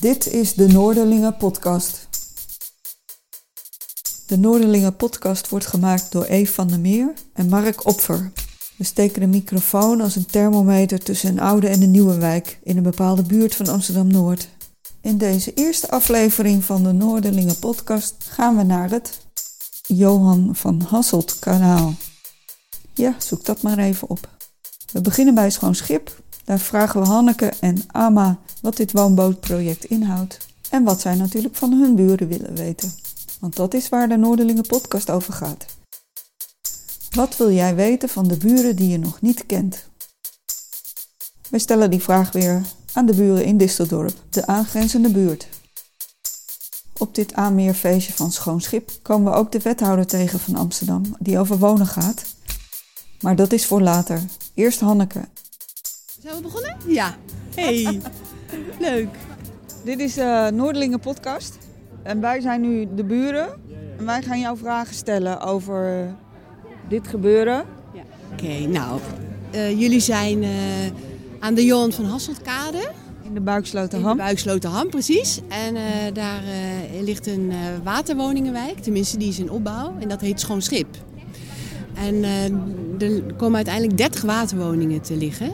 Dit is de Noorderlingen Podcast. De Noorderlingen Podcast wordt gemaakt door Eve van der Meer en Mark Opfer. We steken de microfoon als een thermometer tussen een oude en een nieuwe wijk in een bepaalde buurt van Amsterdam Noord. In deze eerste aflevering van de Noorderlingen Podcast gaan we naar het Johan van Hasselt kanaal. Ja, zoek dat maar even op. We beginnen bij Schoon Schip. Daar vragen we Hanneke en Ama wat dit woonbootproject inhoudt. En wat zij natuurlijk van hun buren willen weten. Want dat is waar de Noorderlingen podcast over gaat. Wat wil jij weten van de buren die je nog niet kent? We stellen die vraag weer aan de buren in Disseldorp, de aangrenzende buurt. Op dit aanmeerfeestje van Schoon Schip komen we ook de wethouder tegen van Amsterdam, die over wonen gaat. Maar dat is voor later. Eerst Hanneke. Zijn we begonnen? Ja. Hey, leuk. Dit is de Noordelingen podcast. En wij zijn nu de buren. En wij gaan jou vragen stellen over dit gebeuren. Oké, nou, eh, jullie zijn eh, aan de Johan van Hasseltkade. In de Buiksloten In de Ham. Buiksloterham, precies. En eh, daar eh, ligt een eh, waterwoningenwijk, tenminste die is in opbouw. En dat heet Schoon Schip. En eh, er komen uiteindelijk 30 waterwoningen te liggen.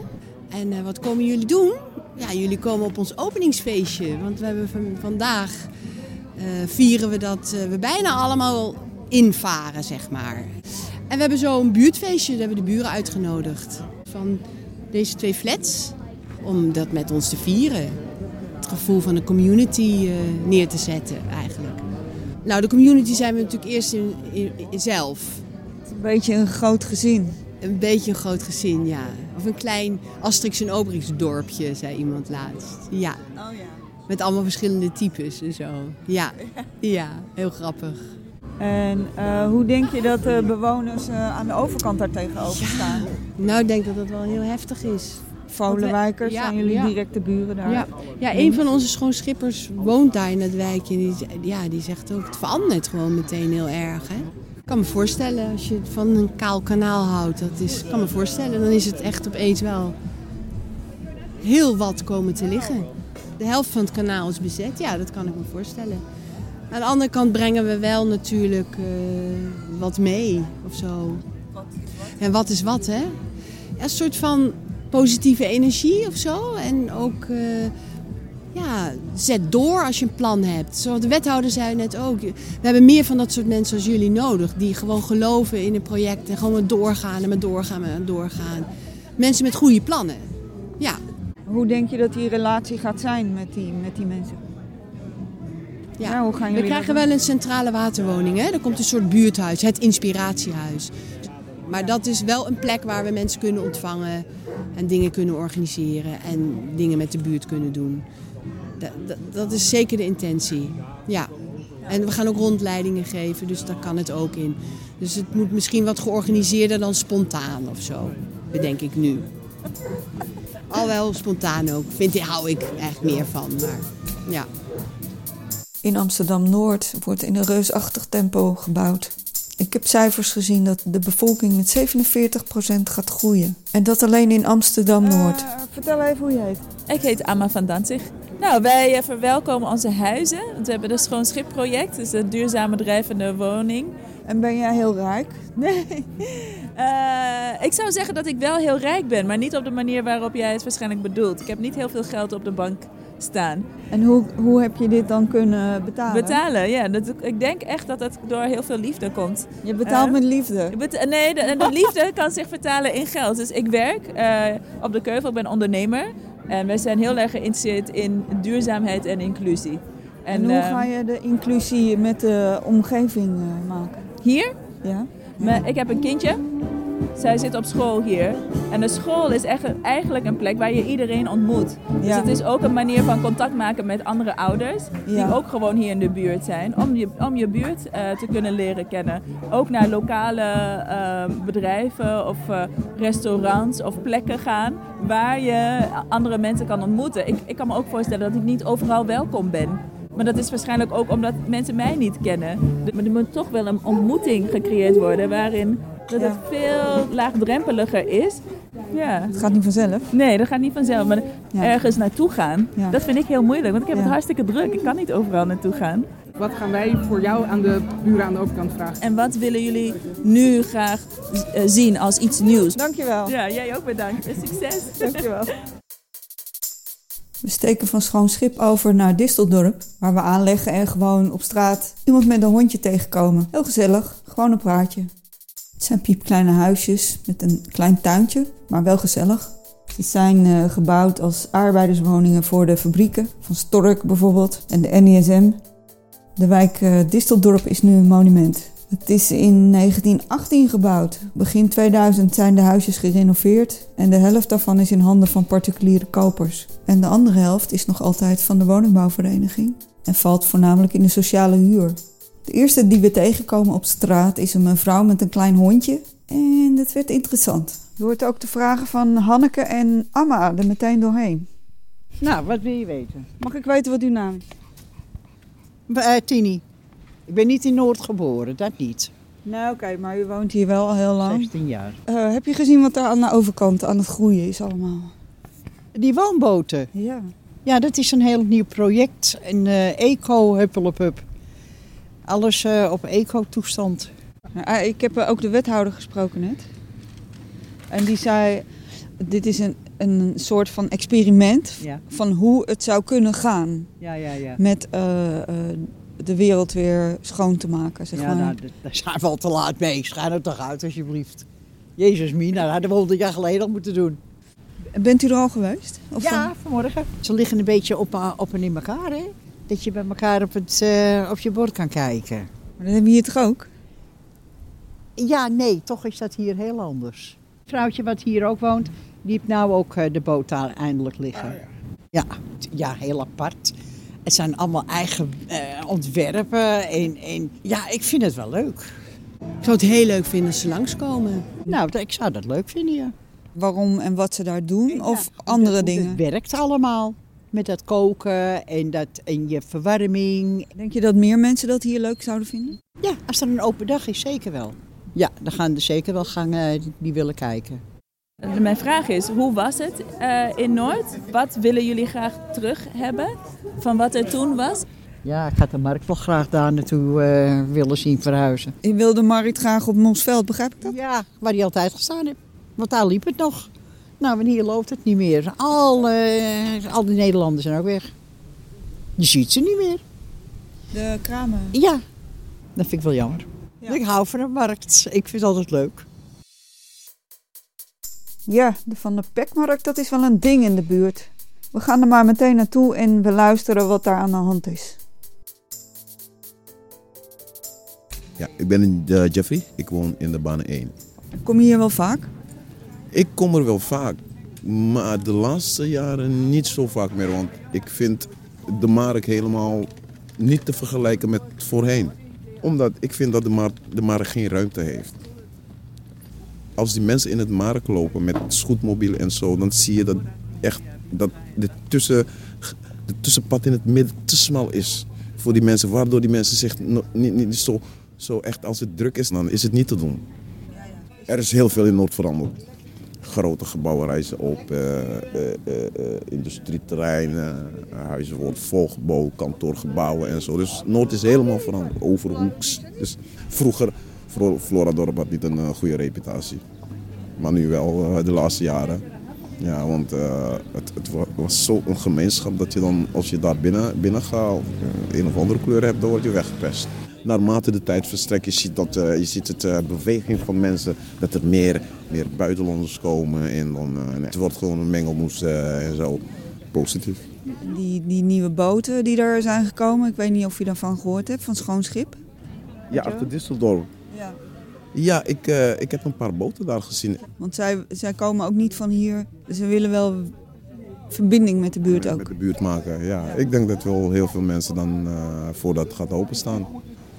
En eh, wat komen jullie doen? Ja, jullie komen op ons openingsfeestje. Want we hebben van, vandaag eh, vieren we dat eh, we bijna allemaal invaren, zeg maar. En we hebben zo een buurtfeestje, daar hebben we de buren uitgenodigd. Van deze twee flats, om dat met ons te vieren. Het gevoel van een community eh, neer te zetten, eigenlijk. Nou, de community zijn we natuurlijk eerst in, in- in zelf. Een beetje een groot gezin. Een beetje een groot gezin, ja. Of een klein Asterix en Obelix dorpje, zei iemand laatst. Ja, Oh ja. met allemaal verschillende types en zo. Ja, ja, heel grappig. En eh, hoe denk je dat de bewoners eh, aan de overkant daar tegenover staan? Nou, ik denk dat dat wel heel heftig is. Volenwijkers, Ja, zijn jullie ja. directe buren daar? Ja, ja een van onze schoonschippers woont daar in het wijkje. En die, ja, die zegt ook, het verandert gewoon meteen heel erg. Hè? Ik kan me voorstellen, als je van een kaal kanaal houdt, dat is, kan me voorstellen, dan is het echt opeens wel heel wat komen te liggen. De helft van het kanaal is bezet, ja, dat kan ik me voorstellen. Aan de andere kant brengen we wel natuurlijk eh, wat mee of zo. En wat is wat, hè? Een soort van positieve energie of zo. En ook, eh, ja, zet door als je een plan hebt. Zoals de wethouder zei net ook. We hebben meer van dat soort mensen als jullie nodig. Die gewoon geloven in een project en gewoon maar doorgaan en maar doorgaan en doorgaan. Mensen met goede plannen. Ja, Hoe denk je dat die relatie gaat zijn met die, met die mensen? ja. Ja, hoe gaan We krijgen wel een centrale waterwoning. Hè? Er komt een soort buurthuis, het inspiratiehuis. Maar dat is wel een plek waar we mensen kunnen ontvangen en dingen kunnen organiseren en dingen met de buurt kunnen doen. Dat, is zeker de intentie. Ja. En we gaan ook rondleidingen geven, dus daar kan het ook in. Dus het moet misschien wat georganiseerder dan spontaan of zo, bedenk ik nu. Al wel spontaan ook, vind ik, hou ik eigenlijk meer van. Maar ja. In Amsterdam-Noord wordt in een reusachtig tempo gebouwd. Ik heb cijfers gezien dat de bevolking met 47% gaat groeien. En dat alleen in Amsterdam-Noord. vertel even hoe je heet. Ik heet Amma van Danzig. Nou, wij eh, verwelkomen onze huizen. Want we hebben een Schoon Schip project, dus een duurzame drijvende woning. En ben jij heel rijk? Nee. Eh, ik zou zeggen dat ik wel heel rijk ben, maar niet op de manier waarop jij het waarschijnlijk bedoelt. Ik heb niet heel veel geld op de bank staan. En hoe, hoe heb je dit dan kunnen betalen? Betalen, ja. Dat, ik denk echt dat het door heel veel liefde komt. Je betaalt Eh? met liefde. Nee, de, de liefde kan zich vertalen in geld. Dus ik werk op de Keuvel, ik ben ondernemer. En wij zijn heel erg geïnteresseerd in duurzaamheid en inclusie. En, hoe eh, ga je de inclusie met de omgeving eh, maken? Hier, Ja? maar ik heb een kindje. Zij zit op school hier. En de school is echt, eigenlijk een plek waar je iedereen ontmoet. Dus Ja. het is ook een manier van contact maken met andere ouders. Die Ja. ook gewoon hier in de buurt zijn. Om je, om je buurt eh, te kunnen leren kennen. Ook naar lokale bedrijven of restaurants of plekken gaan. Waar je andere mensen kan ontmoeten. Ik, ik kan me ook voorstellen dat ik niet overal welkom ben. Maar dat is waarschijnlijk ook omdat mensen mij niet kennen. Er moet toch wel een ontmoeting gecreëerd worden waarin Dat Ja. het veel laagdrempeliger is. Ja. Het gaat niet vanzelf. Nee, dat gaat niet vanzelf. Maar Ja. ergens naartoe gaan, Ja. dat vind ik heel moeilijk. Want ik heb Ja. het hartstikke druk. Ik kan niet overal naartoe gaan. Wat gaan wij voor jou aan de buren aan de overkant vragen? En wat willen jullie nu graag eh, zien als iets nieuws? Dankjewel. Ja, jij ook bedankt. Succes. Dankjewel. We steken van Schoon Schip over naar Disteldorp, waar we aanleggen en gewoon op straat iemand met een hondje tegenkomen. Heel gezellig, gewoon een praatje. Het zijn piepkleine huisjes met een klein tuintje, maar wel gezellig. Ze zijn eh, gebouwd als arbeiderswoningen voor de fabrieken, van Stork bijvoorbeeld, en de NISM. De wijk eh, Disteldorp is nu een monument. Het is in 1918 gebouwd. Begin 2000 zijn de huisjes gerenoveerd en de helft daarvan is in handen van particuliere kopers. En de andere helft is nog altijd van de woningbouwvereniging en valt voornamelijk in de sociale huur. De eerste die we tegenkomen op straat is een mevrouw met een klein hondje en dat werd interessant. Je hoort ook de vragen van Hanneke en Amma er meteen doorheen. Nou, wat wil je weten? Mag ik weten wat uw naam is? Uh, Tini. Ik ben niet in Noord geboren, dat niet. Nou oké, maar u woont hier wel al heel lang. 16 jaar. Eh, heb je gezien wat daar aan de overkant aan het groeien is allemaal? Die woonboten. Ja. Ja, dat is een heel nieuw project. Een eh, eco huppelepup. Alles eh, op eco-toestand. Nou, eh, ik heb eh, ook de wethouder gesproken net. En die zei, dit is een, een soort van experiment Ja, van hoe het zou kunnen gaan ja, ja. ja. met de wereld weer schoon te maken. Zeg Ja, maar. nou, daar zijn we al te laat mee. Schijn er toch uit, alsjeblieft. Jezus, Mina, dat hadden we honderd jaar geleden al moeten doen. Bent u er al geweest? Of ja, vanmorgen. Ze liggen een beetje op, op en in elkaar, hè? Dat je bij elkaar op, het, eh, op je bord kan kijken. Maar dat hebben we hier toch ook? Ja, nee, toch is dat hier heel anders. Het vrouwtje wat hier ook woont, die heeft nou ook eh, de boot daar eindelijk liggen. ja. t- ja, heel apart. Het zijn allemaal eigen eh, ontwerpen en, en ja, ik vind het wel leuk. Ik zou het heel leuk vinden als ze langskomen. Nou, ik zou dat leuk vinden, ja. Waarom en wat ze daar doen? Of Ja, andere dingen? Het werkt allemaal. Met dat koken en, dat, en je verwarming. Denk je dat meer mensen dat hier leuk zouden vinden? Ja, als er een open dag is, zeker wel. Ja, dan gaan er zeker wel gangen die- die willen kijken. Mijn vraag is, hoe was het eh, in Noord? Wat willen jullie graag terug hebben van wat er toen was? Ja, ik had de markt wel graag daar naartoe eh, willen zien verhuizen. Ik wil de markt graag op Mosveld, begrijp ik dat? Ja, waar hij altijd gestaan heeft. Want daar liep het nog. Nou, en hier loopt het niet meer. Al, eh, al die Nederlanders zijn ook weg. Je ziet ze niet meer. De kramen. Ja, dat vind ik wel jammer. Ja. Ik hou van een markt. Ik vind het altijd leuk. Ja, de Van de Pekmarkt, dat is wel een ding in de buurt. We gaan er maar meteen naartoe en we luisteren wat daar aan de hand is. Ja, ik ben eh, Jeffrey. Ik woon in de baan 1. Kom je hier wel vaak? Ik kom er wel vaak, maar de laatste jaren niet zo vaak meer. Want ik vind de markt helemaal niet te vergelijken met voorheen. Omdat ik vind dat de markt, de markt geen ruimte heeft. Als die mensen in het markt lopen met scootmobiel en zo, dan zie je dat echt dat de, tussen, de tussenpad in het midden te smal is voor die mensen. Waardoor die mensen zich niet, niet zo, zo echt als het druk is, dan is het niet te doen. Er is heel veel in Noord veranderd. Grote gebouwen reizen op, eh, industrieterreinen, huizen worden volgebouwd, kantoorgebouwen en zo. Dus Noord is helemaal veranderd, overhoeks. Dus vroeger, Flo- Floradorp had niet een goede reputatie. Maar nu wel, de laatste jaren. Ja, want het, het wa- was zo'n gemeenschap dat je dan, als je daar binnen, binnen gaat, een of andere kleur hebt, dan word je weggepest. Naarmate de tijd verstrekt, je ziet, dat, eh, je ziet het eh, beweging van mensen, dat er meer, meer buitenlanders komen. En dan, eh, het wordt gewoon een mengelmoes en zo. Positief. Die, die nieuwe boten die er zijn gekomen, ik weet niet of je daarvan gehoord hebt, van Schoon Schip. Ja, achter Düsseldorf. Ja. Ja, ik, ik heb een paar boten daar gezien. Want zij, zij komen ook niet van hier, dus ze willen wel verbinding met de buurt Met ook. de buurt maken, ja. Ik denk dat wel heel veel mensen dan eh, voor dat gaat openstaan.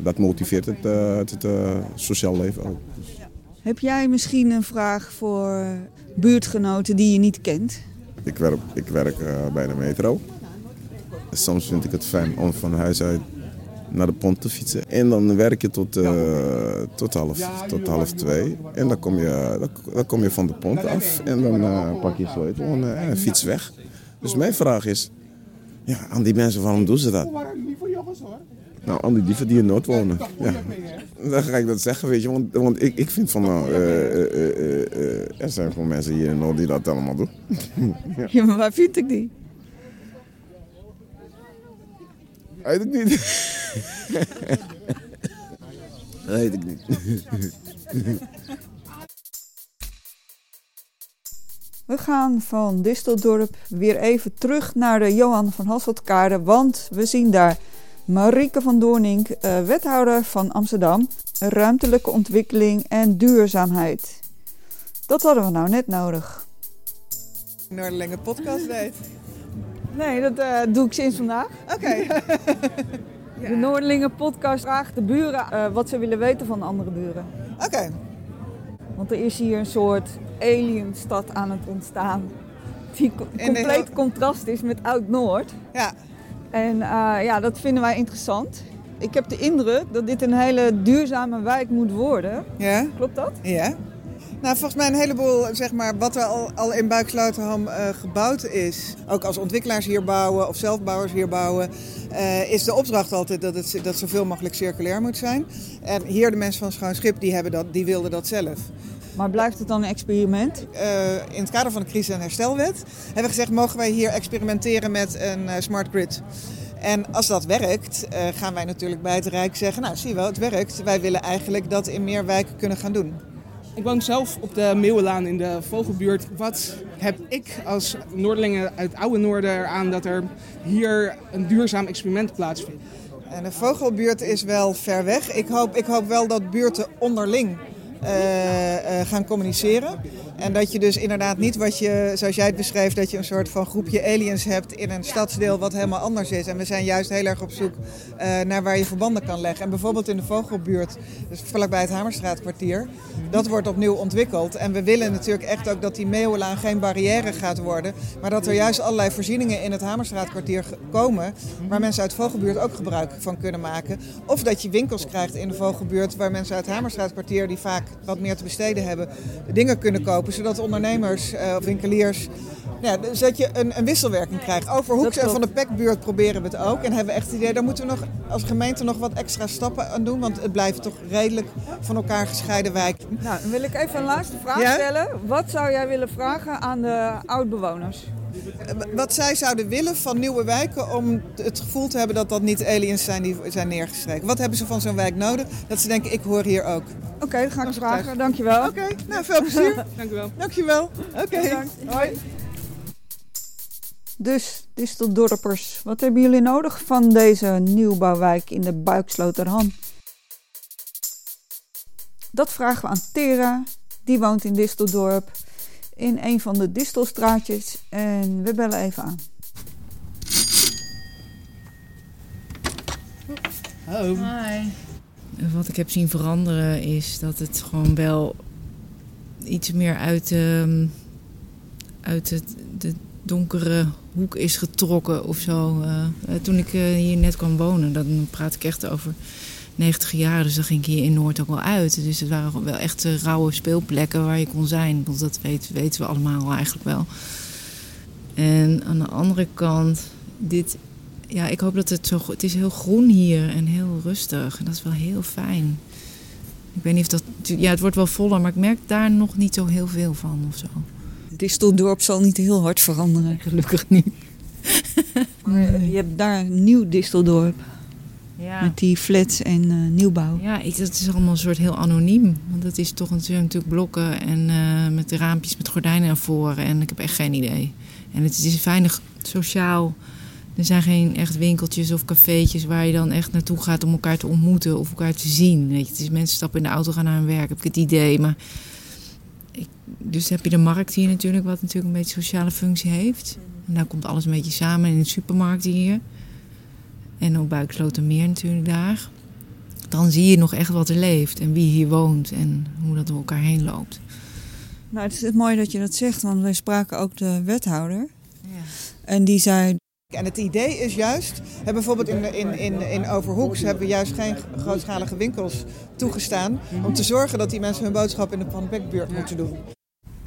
Dat motiveert het, eh, het eh, sociaal leven ook. Dus- Heb jij misschien een vraag voor buurtgenoten die je niet kent? Ik werk, ik werk eh, bij de metro. Soms vind ik het fijn om van huis uit naar de pont te fietsen. En dan werk je tot, uh, tot, half, tot half twee. En dan kom, je, dan, dan kom je van de pont af. En dan uh, pak je sleutel en, en fiets weg. Dus mijn vraag is, ja, aan die mensen, waarom doen ze dat? Nou, al die dieven die in Noord wonen. Ja. Dan ga ik dat zeggen, weet je. Want, want ik, ik vind van, nou, uh, uh, er zijn gewoon mensen hier in Noord die dat allemaal doen. ja. ja, maar waar vind ik die? Weet ik niet. Weet ik niet. We gaan van Disteldorp weer even terug naar de Johan van Hasseltkade, want we zien daar Marieke van Doornink, eh, wethouder van Amsterdam, ruimtelijke ontwikkeling en duurzaamheid. Dat hadden we nou net nodig. Noorderlingen podcast weet. Nee, dat uh, doe ik sinds vandaag. Oké. De Noorderlingen podcast vraagt de buren uh, wat ze willen weten van de andere buren. Oké. Want er is hier een soort alienstad aan het ontstaan. Die co compleet contrast is met Oud-Noord. Ja. En uh, ja, dat vinden wij interessant. Ik heb de indruk dat dit een hele duurzame wijk moet worden. Ja. Klopt dat? Ja. Nou, volgens mij een heleboel, zeg maar, wat er al, al in Buiksloterham uh, gebouwd is. Ook als ontwikkelaars hier bouwen of zelfbouwers hier bouwen. Uh, is de opdracht altijd dat het dat zoveel mogelijk circulair moet zijn. En hier de mensen van Schoon Schip, die, hebben dat, die wilden dat zelf. Maar blijft het dan een experiment? Uh, in het kader van de crisis- en herstelwet hebben we gezegd... mogen wij hier experimenteren met een uh, smart grid. En als dat werkt, uh, gaan wij natuurlijk bij het Rijk zeggen... nou, zie je wel, het werkt. Wij willen eigenlijk dat in meer wijken kunnen gaan doen. Ik woon zelf op de Meeuwenlaan in de Vogelbuurt. Wat heb ik als Noorderlingen uit Oude Noorden eraan dat er hier een duurzaam experiment plaatsvindt? En de Vogelbuurt is wel ver weg. Ik hoop, ik hoop wel dat buurten onderling gaan communiceren. En dat je dus inderdaad niet wat je, zoals jij het beschreef, dat je een soort van groepje aliens hebt in een stadsdeel wat helemaal anders is. En we zijn juist heel erg op zoek uh, naar waar je verbanden kan leggen. En bijvoorbeeld in de Vogelbuurt, dus vlakbij het Hamerstraatkwartier, dat wordt opnieuw ontwikkeld. En we willen natuurlijk echt ook dat die Meeuwenlaan geen barrière gaat worden. Maar dat er juist allerlei voorzieningen in het Hamerstraatkwartier komen, waar mensen uit Vogelbuurt ook gebruik van kunnen maken. Of dat je winkels krijgt in de Vogelbuurt waar mensen uit het Hamerstraatkwartier, die vaak wat meer te besteden hebben, dingen kunnen kopen. Zodat ondernemers uh, of winkeliers, ja, dus dat je een, een wisselwerking krijgt. Over Hoeks en van de Pekbuurt proberen we het ook. En hebben we echt het idee, daar moeten we nog als gemeente nog wat extra stappen aan doen. Want het blijft toch redelijk van elkaar gescheiden wijken. Nou, dan wil ik even een laatste vraag ja? stellen. Wat zou jij willen vragen aan de oud-bewoners? Wat zij zouden willen van nieuwe wijken om het gevoel te hebben dat dat niet aliens zijn die zijn neergestreken. Wat hebben ze van zo'n wijk nodig? Dat ze denken, ik hoor hier ook. Oké, okay, dat ga ik vragen. Thuis. Dankjewel. Oké, okay, nou veel plezier. Dankjewel. Dankjewel. Oké, okay. hoi. Dus, Disteldorpers, wat hebben jullie nodig van deze nieuwbouwwijk in de Buiksloterham? Dat vragen we aan Tera, die woont in Disteldorp in een van de distelstraatjes en we bellen even aan. Hallo. Hi. Wat ik heb zien veranderen is dat het gewoon wel iets meer uit, de, uit het, de donkere hoek is getrokken of zo. Uh, toen ik uh, hier net kwam wonen, dan praat ik echt over 90 jaar. Dus dan ging ik hier in Noord ook wel uit. Dus het waren wel echt uh, rauwe speelplekken waar je kon zijn. Want dat weet, weten we allemaal eigenlijk wel. En aan de andere kant, dit, ja, ik hoop dat het zo. Het is heel groen hier en heel rustig. En dat is wel heel fijn. Ik weet niet of dat. Ja, het wordt wel voller, maar ik merk daar nog niet zo heel veel van of zo. Disteldorp zal niet heel hard veranderen. Gelukkig niet. maar je hebt daar een nieuw Disteldorp. Ja. Met die flats en uh, nieuwbouw. Ja, ik, dat is allemaal een soort heel anoniem. Want dat is toch natuurlijk, natuurlijk blokken en uh, met raampjes met gordijnen ervoor. En ik heb echt geen idee. En het is weinig sociaal. Er zijn geen echt winkeltjes of cafeetjes waar je dan echt naartoe gaat om elkaar te ontmoeten of elkaar te zien. Weet je, het is mensen stappen in de auto gaan naar hun werk, heb ik het idee. Maar ik, dus heb je de markt hier natuurlijk, wat natuurlijk een beetje sociale functie heeft. En daar komt alles een beetje samen in de supermarkt hier. En op Buikslotermeer natuurlijk daar. Dan zie je nog echt wat er leeft en wie hier woont en hoe dat door elkaar heen loopt. Nou, het is mooi dat je dat zegt, want wij spraken ook de wethouder. Ja. En die zei, En het idee is juist, hè, bijvoorbeeld in, in, in, in Overhoeks hebben we juist geen grootschalige winkels toegestaan. Om te zorgen dat die mensen hun boodschap in de Van Beckbuurt moeten doen.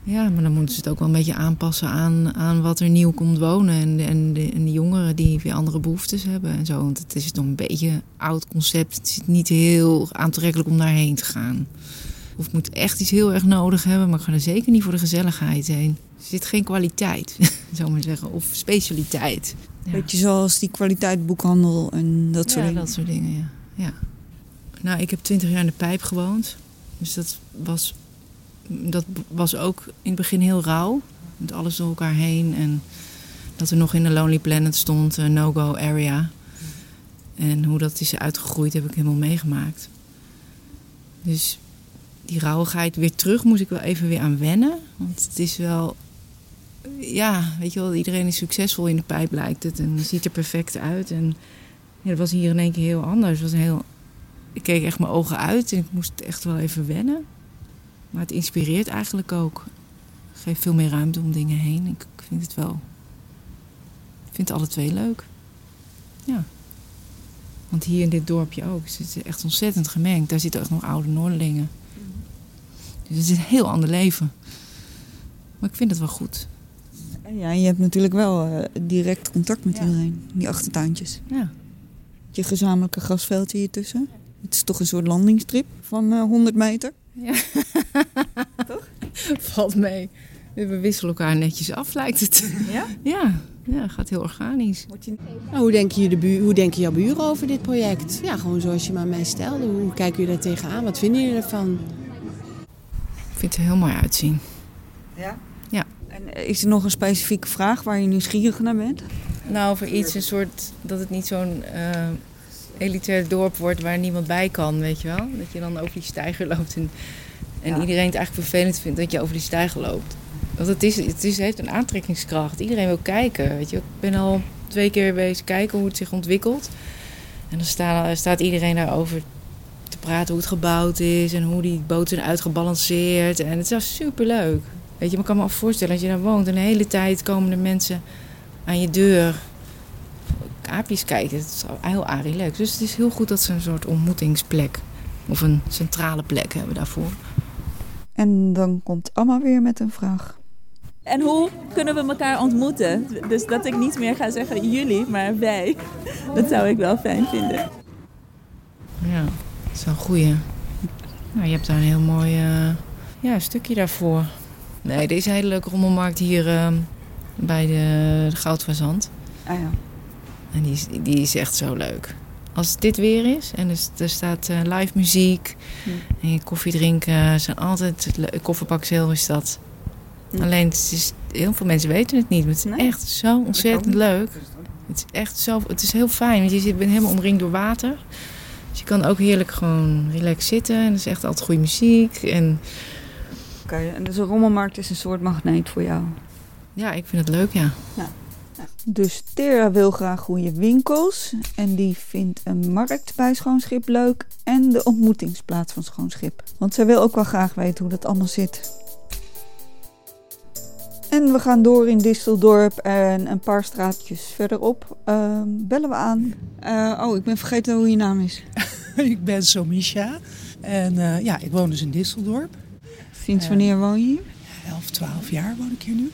Ja, maar dan moeten ze het ook wel een beetje aanpassen aan, aan wat er nieuw komt wonen. En, en, de, en de jongeren die weer andere behoeftes hebben en zo. Want het is nog een beetje een oud concept. Het is niet heel aantrekkelijk om daarheen te gaan. Of ik moet echt iets heel erg nodig hebben, maar ik ga er zeker niet voor de gezelligheid heen. Er zit geen kwaliteit, zou maar zeggen, of specialiteit. Ja. Beetje zoals die kwaliteit boekhandel en dat soort ja, dingen. dat soort dingen, ja. ja. Nou, ik heb twintig jaar in de pijp gewoond. Dus dat was, dat was ook in het begin heel rauw. Met alles door elkaar heen. En dat er nog in de Lonely Planet stond, een no-go area. En hoe dat is uitgegroeid heb ik helemaal meegemaakt. Dus die rauwigheid weer terug moest ik wel even weer aan wennen. Want het is wel... Ja, weet je wel, iedereen is succesvol in de pijp lijkt het. En ziet er perfect uit. En ja, dat was hier in één keer heel anders. Was heel ik keek echt mijn ogen uit en ik moest echt wel even wennen. Maar het inspireert eigenlijk ook. Het geeft veel meer ruimte om dingen heen. Ik, vind het wel. Ik vind het alle twee leuk. Ja. Want hier in dit dorpje ook. Het is echt ontzettend gemengd. Daar zitten echt nog oude Noorderlingen. Dus het is een heel ander leven. Maar ik vind het wel goed. Ja, je hebt natuurlijk wel uh, direct contact met iedereen. Die achtertuintjes. Ja. Je gezamenlijke grasveldje hier tussen. Het is toch een soort landingsstrip van uh, 100 meter. Ja. Toch? Valt mee. We wisselen elkaar netjes af, lijkt het. Ja? Ja, ja gaat heel organisch. Nou, hoe, denken je de buur, hoe denken jouw buren over dit project? Ja, gewoon zoals je me aan mij stelde. Hoe kijken jullie daar tegenaan? Wat vinden jullie ervan? Ik vind het er heel mooi uitzien. Ja? Ja. En is er nog een specifieke vraag waar je nieuwsgierig naar bent? Nou, voor iets een soort... dat het niet zo'n... Uh, elitair dorp wordt waar niemand bij kan, weet je wel. Dat je dan over die steiger loopt en, en ja. iedereen het eigenlijk vervelend vindt dat je over die steiger loopt. Want het, is, het is, heeft een aantrekkingskracht. Iedereen wil kijken, weet je. Ik ben al twee keer bezig kijken hoe het zich ontwikkelt. En dan staat, staat iedereen daarover te praten hoe het gebouwd is en hoe die boot zijn uitgebalanceerd. En het is superleuk. Weet je, maar ik kan me voorstellen, als je daar woont en de hele tijd komen er mensen aan je deur aapjes kijken. Het is heel relaxed. Dus het is heel goed dat ze een soort ontmoetingsplek of een centrale plek hebben daarvoor. En dan komt Amma weer met een vraag. En hoe kunnen we elkaar ontmoeten? Dus dat ik niet meer ga zeggen jullie, maar wij. Dat zou ik wel fijn vinden. Ja, dat is wel een goeie. Nou, je hebt daar een heel mooi uh, ja, stukje daarvoor. Nee, is een hele leuke rommelmarkt hier uh, bij de, de Goudfazant. Ah ja. En die is, die is echt zo leuk. Als het dit weer is en er, er staat uh, live muziek Hm. ja. en je koffie drinken, zijn altijd kofferpakseel is dat. Ja. Alleen het is, heel veel mensen weten het niet, maar het is nee. echt zo ontzettend leuk. Het is echt zo, het is heel fijn, want je zit, bent helemaal omringd door water. Dus je kan ook heerlijk gewoon relaxed zitten en er is echt altijd goede muziek. En... Oké, okay, en dus een rommelmarkt is een soort magneet voor jou? Ja, ik vind het leuk, ja. ja. Dus Tera wil graag goede winkels en die vindt een markt bij Schoonschip leuk en de ontmoetingsplaats van Schoonschip. Want zij wil ook wel graag weten hoe dat allemaal zit. En we gaan door in Disseldorp en een paar straatjes verderop uh, bellen we aan. Uh, oh, ik ben vergeten hoe je naam is. ik ben Somisha en uh, ja, ik woon dus in Disseldorp. Sinds wanneer woon je hier? 11, 12 jaar woon ik hier nu.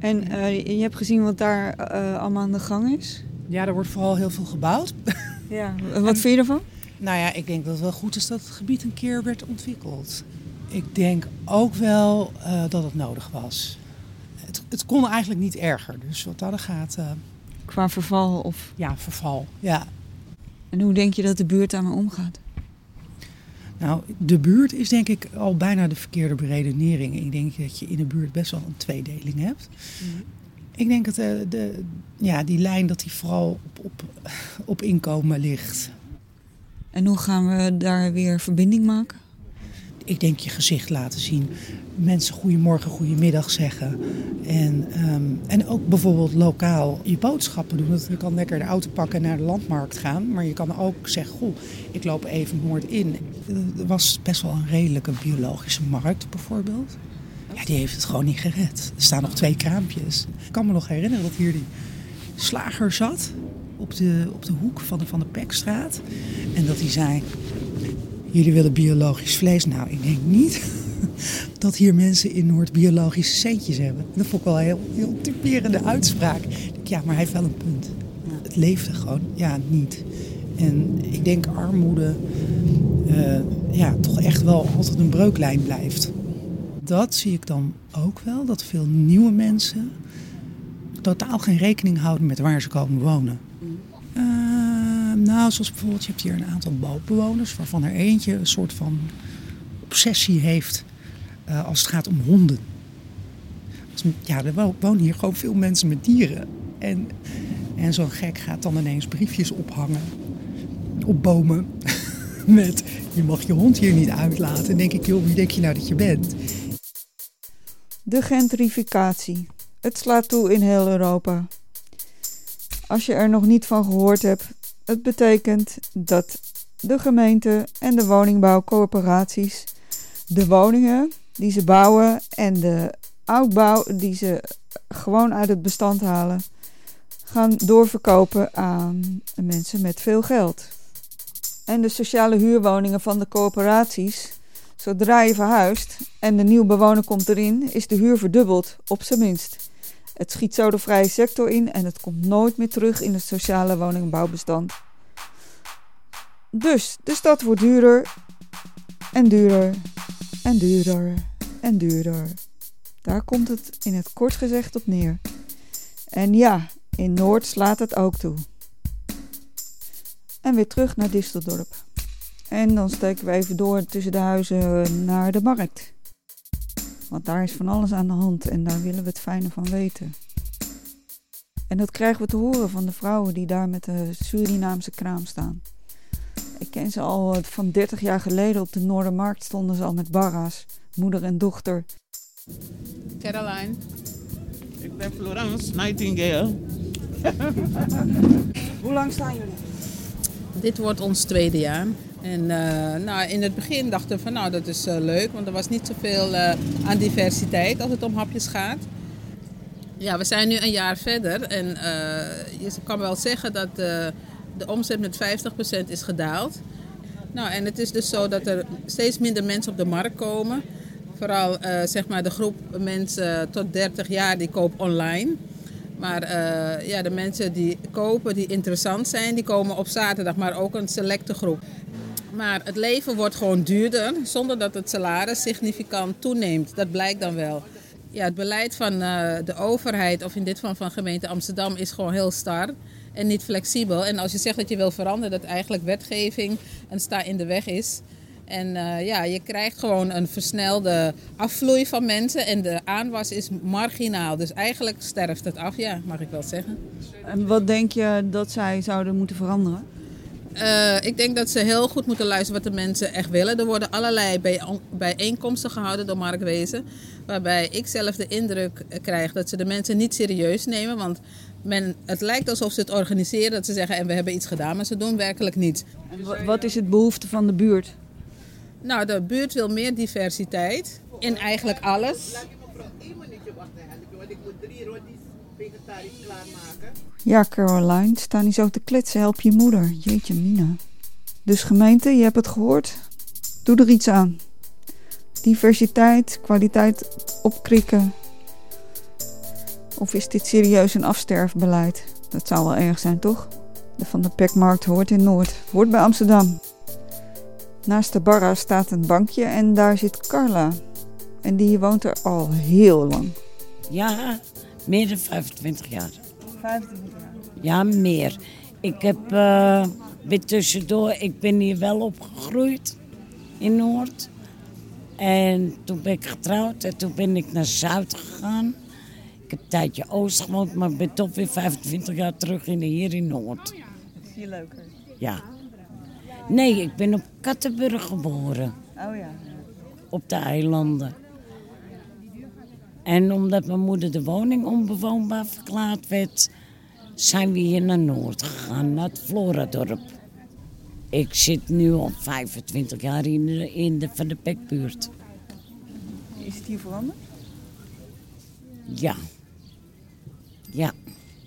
En uh, je hebt gezien wat daar uh, allemaal aan de gang is? Ja, er wordt vooral heel veel gebouwd. Ja, wat vind je ervan? Nou ja, ik denk dat het wel goed is dat het gebied een keer werd ontwikkeld. Ik denk ook wel uh, dat het nodig was. Het, het, kon eigenlijk niet erger, dus wat dat gaat... Qua verval of? Ja, verval, ja. En hoe denk je dat de buurt daarmee omgaat? Nou, de buurt is denk ik al bijna de verkeerde beredenering. Ik denk dat je in de buurt best wel een tweedeling hebt. Mm. Ik denk dat de, de, ja, die lijn dat die vooral op, op, op inkomen ligt. En hoe gaan we daar weer verbinding maken? Ik denk je gezicht laten zien. Mensen goedemorgen, goedemiddag zeggen. En, um, en ook bijvoorbeeld lokaal je boodschappen doen. Je kan lekker de auto pakken en naar de landmarkt gaan. Maar je kan ook zeggen, goh, ik loop even Noord in. Er was best wel een redelijke biologische markt bijvoorbeeld. Ja, die heeft het gewoon niet gered. Er staan nog twee kraampjes. Ik kan me nog herinneren dat hier die slager zat op de, op de hoek van Van de Pekstraat. En dat hij zei, jullie willen biologisch vlees? Nou, ik denk niet dat hier mensen in Noord biologische centjes hebben. Dat vond ik wel een heel, heel typerende uitspraak. Ja, maar hij heeft wel een punt. Het leefde gewoon, ja, niet. En ik denk armoede eh, ja, toch echt wel altijd een breuklijn blijft. Dat zie ik dan ook wel, dat veel nieuwe mensen totaal geen rekening houden met waar ze komen wonen. Nou, zoals bijvoorbeeld, je hebt hier een aantal bouwbewoners waarvan er eentje een soort van obsessie heeft uh, als het gaat om honden. Ja, er wonen hier gewoon veel mensen met dieren. En, en zo'n gek gaat dan ineens briefjes ophangen op bomen met je mag je hond hier niet uitlaten. En denk ik, joh, wie denk je nou dat je bent? De gentrificatie. Het slaat toe in heel Europa. Als je er nog niet van gehoord hebt, het betekent dat de gemeente en de woningbouwcorporaties de woningen die ze bouwen en de oudbouw die ze gewoon uit het bestand halen, gaan doorverkopen aan mensen met veel geld. En de sociale huurwoningen van de corporaties, zodra je verhuist en de nieuwe bewoner komt erin, is de huur verdubbeld, op zijn minst. Het schiet zo de vrije sector in en het komt nooit meer terug in het sociale woningbouwbestand. Dus de stad wordt duurder en duurder en duurder en duurder. Daar komt het in het kort gezegd op neer. En ja, in Noord slaat het ook toe. En weer terug naar Disseldorp. En dan steken we even door tussen de huizen naar de markt. Want daar is van alles aan de hand en daar willen we het fijne van weten. En dat krijgen we te horen van de vrouwen die daar met de Surinaamse kraam staan. Ik ken ze al eh, van 30 jaar geleden op de Noordermarkt stonden ze al met barra's, moeder en dochter. Caroline. Ik ben Florence Nightingale. Hoe lang staan jullie? Dit wordt ons tweede jaar. En uh, nou, in het begin dachten we van nou dat is uh, leuk, want er was niet zoveel uh, aan diversiteit als het om hapjes gaat. Ja, we zijn nu een jaar verder en je kan wel zeggen dat de omzet met 50% is gedaald. Nou, en het is dus zo dat er steeds minder mensen op de markt komen. Vooral zeg maar de groep mensen tot 30 jaar die koopt online. Maar uh, ja, de mensen die kopen, die interessant zijn, die komen op zaterdag, maar ook een selecte groep. Maar het leven wordt gewoon duurder zonder dat het salaris significant toeneemt. Dat blijkt dan wel. Ja, het beleid van uh, de overheid, of in dit geval van gemeente Amsterdam, is gewoon heel star en niet flexibel. En als je zegt dat je wil veranderen, dat eigenlijk wetgeving een sta in de weg is. En uh, ja, je krijgt gewoon een versnelde afvloei van mensen en de aanwas is marginaal. Dus eigenlijk sterft het af, ja, mag ik wel zeggen. En wat denk je dat zij zouden moeten veranderen? Uh, ik denk dat ze heel goed moeten luisteren wat de mensen echt willen. Er worden allerlei bijeenkomsten gehouden door Mark Wezen. Waarbij ik zelf de indruk krijg dat ze de mensen niet serieus nemen. Want men, het lijkt alsof ze het organiseren. Dat ze zeggen en we hebben iets gedaan, maar ze doen werkelijk niets. En wat is het behoefte van de buurt? Nou, de buurt wil meer diversiteit in eigenlijk alles. Ja, Caroline, sta niet zo te kletsen. Help je moeder. Jeetje, Mina. Dus gemeente, je hebt het gehoord. Doe er iets aan. Diversiteit, kwaliteit opkrikken. Of is dit serieus een afsterfbeleid? Dat zou wel erg zijn, toch? De Van de Pekmarkt hoort in Noord. Hoort bij Amsterdam. Naast de barra staat een bankje en daar zit Carla. En die woont er al heel lang. Ja, meer dan 25 jaar. 25 jaar? Ja, meer. Ik heb uh, weer tussendoor, ik ben hier wel opgegroeid in Noord. En toen ben ik getrouwd en toen ben ik naar Zuid gegaan. Ik heb een tijdje Oost gewoond, maar ik ben toch weer 25 jaar terug in, hier in Noord. Dat is hier leuker? Ja. Nee, ik ben op Kattenburg geboren. Oh ja. Op de eilanden. En omdat mijn moeder de woning onbewoonbaar verklaard werd, zijn we hier naar Noord gegaan, naar het Floradorp. Ik zit nu al 25 jaar in de, in de Van de Pekbuurt. Is het hier veranderd? Ja. Ja,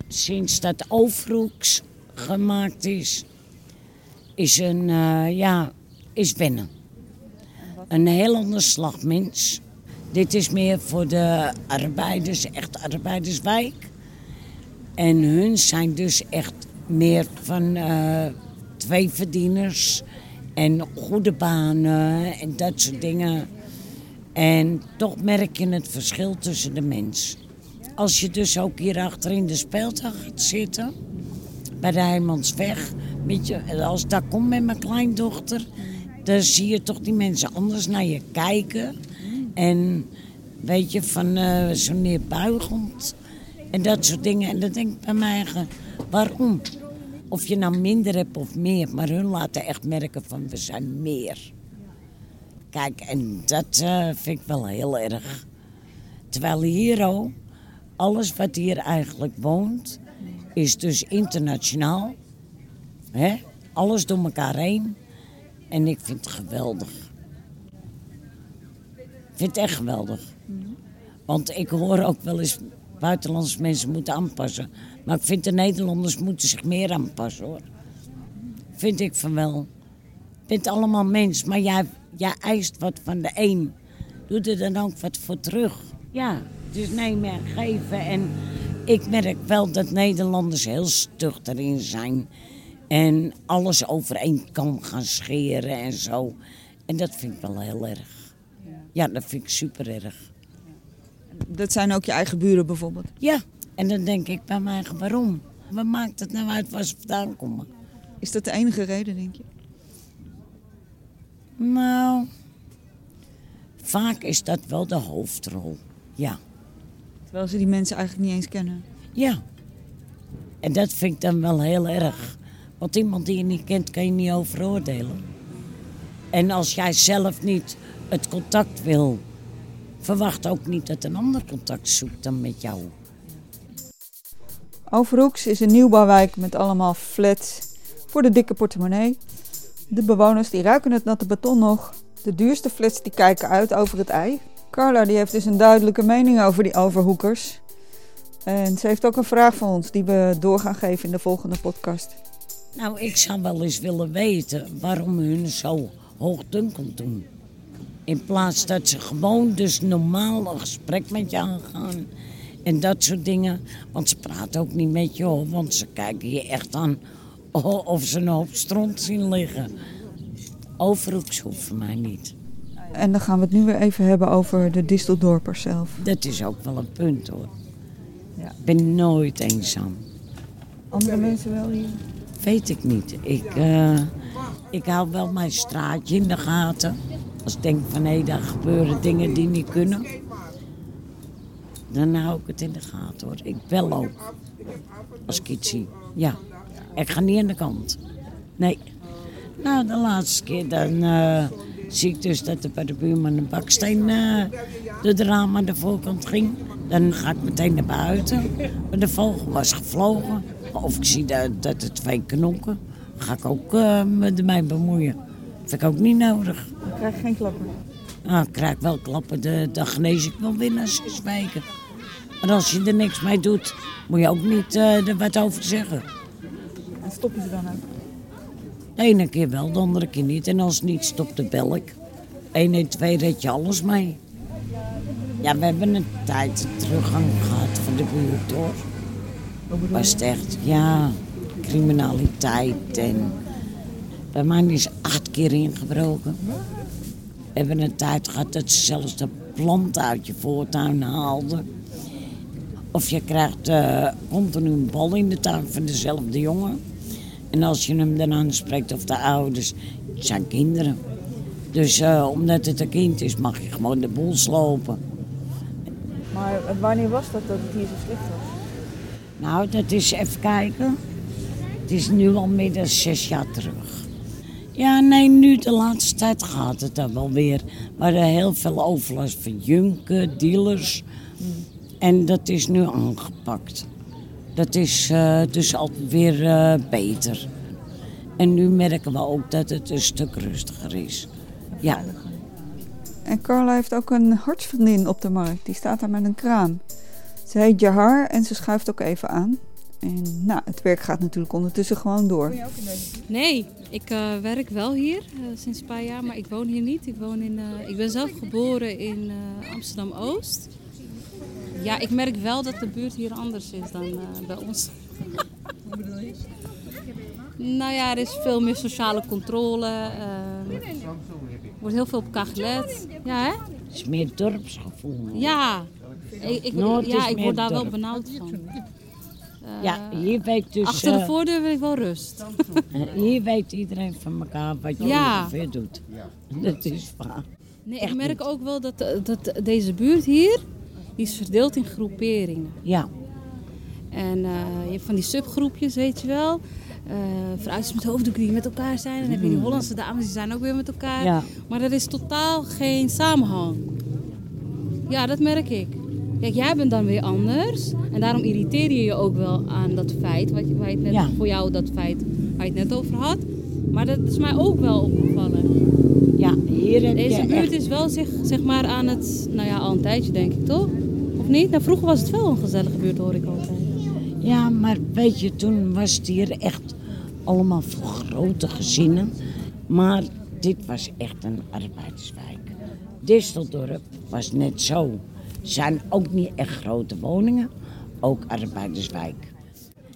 sinds dat Overhoeks gemaakt is, is een, eh, ja, is wennen. Een heel ander slag mens. Dit is meer voor de arbeiders, echt arbeiderswijk. En hun zijn dus echt meer van eh, twee verdieners en goede banen en dat soort dingen. En toch merk je het verschil tussen de mens. Als je dus ook hier achter in de speeltuin gaat zitten, bij de Heimansweg, weet je, als ik daar kom met mijn kleindochter, dan zie je toch die mensen anders naar je kijken. En weet je, van eh, zo neerbuigend en dat soort dingen. En dan denk ik bij mij, waarom? Of je nou minder hebt of meer, maar hun laten echt merken van we zijn meer. Kijk, en dat eh, vind ik wel heel erg. Terwijl hier ook, alles wat hier eigenlijk woont, is dus internationaal. Hè? Alles door elkaar heen. En ik vind het geweldig. Ik vind het echt geweldig. Want ik hoor ook wel eens buitenlandse mensen moeten aanpassen. Maar ik vind de Nederlanders moeten zich meer aanpassen hoor. Vind ik van wel. Het allemaal mens, maar jij, jij eist wat van de een. Doe er dan ook wat voor terug. Ja, dus neem en geven. En ik merk wel dat Nederlanders heel stug erin zijn. En alles over één kam gaan scheren en zo. En dat vind ik wel heel erg. Ja, dat vind ik super erg. Dat zijn ook je eigen buren bijvoorbeeld. Ja, en dan denk ik bij mij, waarom? Wat maakt het nou uit waar ze vandaan komen? Is dat de enige reden, denk je? Nou, vaak is dat wel de hoofdrol. Ja. Terwijl ze die mensen eigenlijk niet eens kennen. Ja. En dat vind ik dan wel heel erg. Want iemand die je niet kent, kan je niet over oordelen. En als jij zelf niet het contact wil, verwacht ook niet dat een ander contact zoekt dan met jou. Overhoeks is een nieuwbouwwijk met allemaal flats voor de dikke portemonnee. De bewoners die ruiken het natte beton nog. De duurste flats die kijken uit over het ei. Carla die heeft dus een duidelijke mening over die overhoekers. En ze heeft ook een vraag van ons die we door gaan geven in de volgende podcast. Nou, ik zou wel eens willen weten waarom hun zo hoogdunkend doen. In plaats dat ze gewoon dus normaal een gesprek met je aangaan. En dat soort dingen. Want ze praten ook niet met je hoor. Want ze kijken je echt aan of ze een hoop stront zien liggen. Overhoeks hoeft voor mij niet. En dan gaan we het nu weer even hebben over de Disteldorpers zelf. Dat is ook wel een punt hoor. Ja. Ik ben nooit eenzaam. Andere mensen wel hier? Weet ik niet. Ik, uh, ik hou wel mijn straatje in de gaten. Als ik denk van hé, daar gebeuren dingen die niet kunnen. Dan hou ik het in de gaten hoor. Ik bel ook. Als ik iets zie. Ja. Ik ga niet aan de kant. Nee. Nou, de laatste keer dan uh, zie ik dus dat er bij de buurman een baksteen de raam aan de voorkant ging. Dan ga ik meteen naar buiten. Maar de vogel was gevlogen. Of ik zie dat, dat er twee knokken. ga ik ook uh, me ermee bemoeien. Vind ik ook niet nodig. Dan krijg je geen klappen? Nou, ik krijg wel klappen. De, dan genees ik wel weer na zes weken. Maar als je er niks mee doet, moet je ook niet uh, er wat over zeggen. En stoppen ze dan ook? De ene keer wel, de andere keer niet. En als het niet stopt, de bel ik. 112 red je alles mee. Ja, we hebben een tijd teruggang gehad van de buurt hoor. Was het echt, ja, criminaliteit en... Bij mij is acht keer ingebroken. We hebben een tijd gehad dat ze zelfs de plant uit je voortuin haalden. Of je krijgt uh, continu een bal in de tuin van dezelfde jongen. En als je hem dan aanspreekt of de ouders, het zijn kinderen. Dus uh, omdat het een kind is, mag je gewoon de boel slopen. Maar wanneer was dat dat het hier zo slecht was? Nou, dat is even kijken. Het is nu al meer dan zes jaar terug. Ja, nee, nu de laatste tijd gaat het dan wel weer. We hadden heel veel overlast van junken, dealers. En dat is nu aangepakt. Dat is uh, dus alweer uh, beter. En nu merken we ook dat het een stuk rustiger is. Ja. En Carla heeft ook een hartsvriendin op de markt. Die staat daar met een kraam. Ze heet Jahar en ze schuift ook even aan. En nou, het werk gaat natuurlijk ondertussen gewoon door. Nee, ik uh, werk wel hier uh, sinds een paar jaar, maar ik woon hier niet. Ik, woon in, uh, ik ben zelf geboren in Amsterdam-Oost. Ja, ik merk wel dat de buurt hier anders is dan bij ons. Wat bedoel je? Nou ja, er is veel meer sociale controle. Er wordt heel veel op elkaar gelet. Ja, hè? Het is meer dorpsgevoel. Ja, ik, ik, ja, ik word daar wel benauwd van. Ja, hier weet dus... Achter de voordeur wil ik wel rust. hier weet iedereen van elkaar wat je ja. ongeveer doet. Dat is waar. Nee, ik merk ook wel dat, dat deze buurt hier, die is verdeeld in groeperingen. Ja. En uh, je hebt van die subgroepjes, weet je wel. Uh, vrouwtjes met hoofddoeken die met elkaar zijn. Dan heb je die Hollandse dames, die zijn ook weer met elkaar. Ja. Maar er is totaal geen samenhang. Ja, dat merk ik. Kijk, jij bent dan weer anders. En daarom irriteer je je ook wel aan dat feit. Wat je, waar je het net, Voor jou dat feit waar je het net over had. Maar dat is mij ook wel opgevallen. Ja, hier heb Deze buurt echt... is wel zich, zeg maar aan het... Nou ja, al een tijdje denk ik, toch? Of niet? Nou, vroeger was het wel een gezellige buurt, hoor ik altijd. Ja, maar weet je, toen was het hier echt allemaal voor grote gezinnen. Maar dit was echt een arbeiderswijk. Disseldorp was net zo. Zijn ook niet echt grote woningen, ook arbeiderswijk.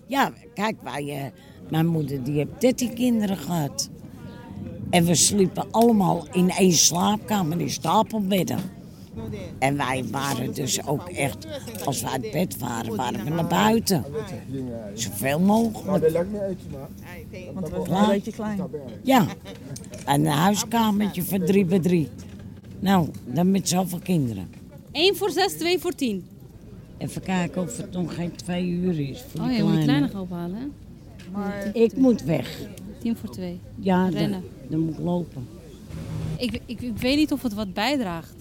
Ja, kijk, wij, mijn moeder die heeft 13 kinderen gehad. En we sliepen allemaal in één slaapkamer in stapelbedden. En wij waren dus ook echt, als we uit bed waren, waren we naar buiten. Zoveel mogelijk. Want het was een beetje klein. Ja, en een huiskamertje van drie bij drie. Nou, dan met zoveel kinderen. 1 voor 6, 2 voor 10. Even kijken of het nog geen twee uur is. Voor Oh, je moet die kleine. gaan ophalen, hè? Maar Ik moet weg. 10 voor 2. Ja, dan, Rennen. dan moet ik lopen. Ik, ik, ik weet niet of het wat bijdraagt.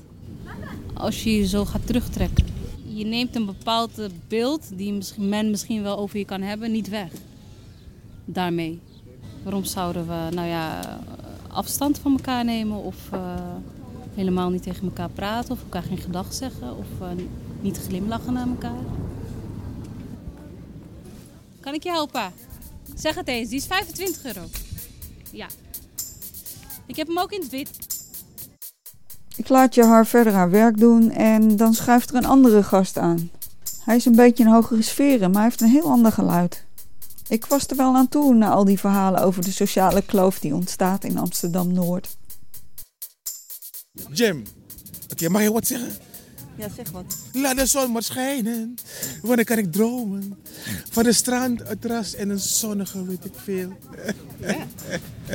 Als je je zo gaat terugtrekken. Je neemt een bepaald eh, beeld die misschien, men misschien wel over je kan hebben, niet weg. Daarmee. Waarom zouden we nou ja, afstand van elkaar nemen of eh, helemaal niet tegen elkaar praten of elkaar geen gedag zeggen of eh, niet glimlachen naar elkaar? Kan ik je helpen? Zeg het eens, die is 25 euro. Ja. Ik heb hem ook in het wit. Ik laat je haar verder haar werk doen en dan schuift er een andere gast aan. Hij is een beetje in hogere sferen, maar hij heeft een heel ander geluid. Ik was er wel aan toe na al die verhalen over de sociale kloof die ontstaat in Amsterdam-Noord. Jim, oké, mag je wat zeggen? Ja, zeg wat. Laat de zon maar schijnen. Wanneer kan ik dromen? Van de strand, het terras en een zonnige, weet ik veel.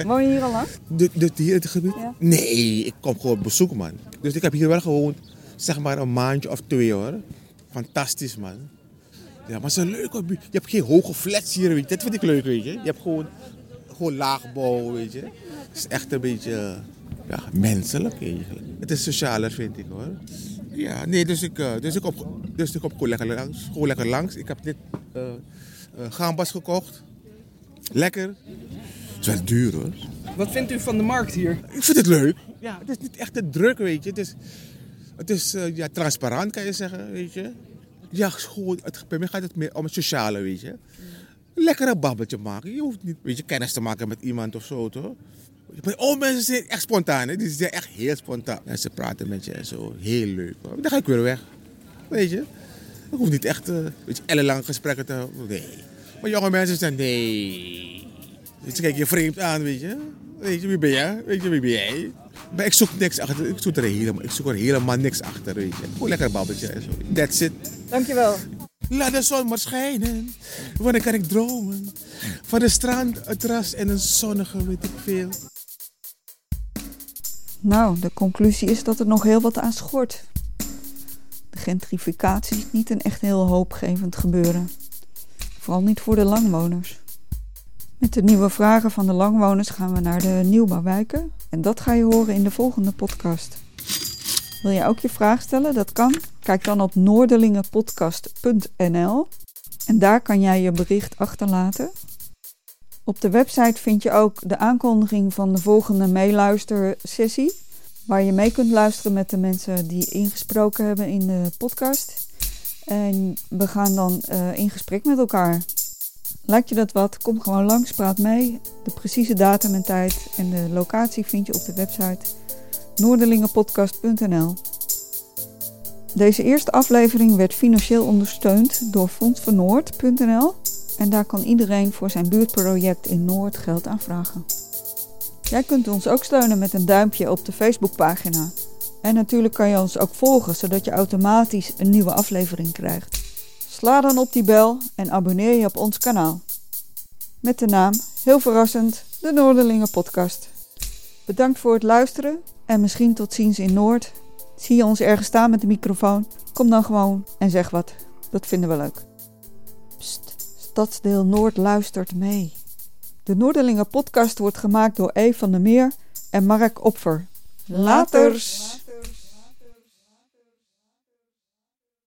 Woon je hier al lang? De, de, hier het gebied? Ja. Nee, ik kom gewoon bezoeken, man. Dus ik heb hier wel gewoond, zeg maar een maandje of twee hoor. Fantastisch, man. Ja, maar het is een leuke buurt. Je hebt geen hoge flats hier, weet je. Dat vind ik leuk, weet je. Je hebt gewoon, gewoon laagbouw, weet je. Het is echt een beetje ja, menselijk eigenlijk. Het is socialer, vind ik hoor. Ja, nee, dus ik, eh, dus ik, op, dus ik op gewoon lekker langs. Gewoon lekker langs. Ik heb dit eh eh, gambas gekocht. Lekker. Het is wel duur hoor. Wat vindt u van de markt hier? Ik vind het leuk. Ja, het is niet echt te druk, weet je. Het is, het is ja, transparant, kan je zeggen, weet je. Ja, gewoon, het, bij mij gaat het meer om het sociale, weet je. Lekker een babbeltje maken. Je hoeft niet, weet je, kennis te maken met iemand of zo, toch? Maar oh, mensen zijn echt spontaan, hè. Die zijn echt heel spontaan. En ze praten met je en zo. Heel leuk, hoor. Dan ga ik weer weg. Weet je. Ik hoef niet echt, eh, weet je, ellenlange gesprekken te hebben. Nee. Maar jonge mensen zijn, nee. Dus ze kijken je vreemd aan, weet je. Weet je, wie ben jij? Weet je, wie ben jij? Maar ik zoek niks achter. Ik zoek er helemaal, ik zoek er helemaal niks achter, weet je. Gewoon lekker babbeltje en zo. That's it. Dankjewel. Laat de zon maar schijnen. Wanneer kan ik dromen? Van de strand, het terras en een zonnige, weet ik veel. Nou, de conclusie is dat er nog heel wat aan schort. De gentrificatie is niet een echt heel hoopgevend gebeuren. Vooral niet voor de langwoners. Met de nieuwe vragen van de langwoners gaan we naar de nieuwbouwwijken. En dat ga je horen in de volgende podcast. Wil je ook je vraag stellen? Dat kan. Kijk dan op noorderlingenpodcast.nl en daar kan jij je bericht achterlaten. Op de website vind je ook de aankondiging van de volgende meeluistersessie, waar je mee kunt luisteren met de mensen die ingesproken hebben in de podcast. En we gaan dan eh, in gesprek met elkaar. Lijkt je dat wat? Kom gewoon langs, praat mee. De precieze datum en tijd en de locatie vind je op de website noorderlingenpodcast.nl. Deze eerste aflevering werd financieel ondersteund door fondsvernoord.nl en daar kan iedereen voor zijn buurtproject in Noord geld aanvragen. Jij kunt ons ook steunen met een duimpje op de Facebookpagina. En natuurlijk kan je ons ook volgen, zodat je automatisch een nieuwe aflevering krijgt. Sla dan op die bel en abonneer je op ons kanaal. Met de naam, heel verrassend, de Noorderlingen Podcast. Bedankt voor het luisteren en misschien tot ziens in Noord. Zie je ons ergens staan met de microfoon? Kom dan gewoon en zeg wat. Dat vinden we leuk. Stadsdeel Noord luistert mee. De Noorderlingen Podcast wordt gemaakt door E van der Meer en Mark Opfer. Laters!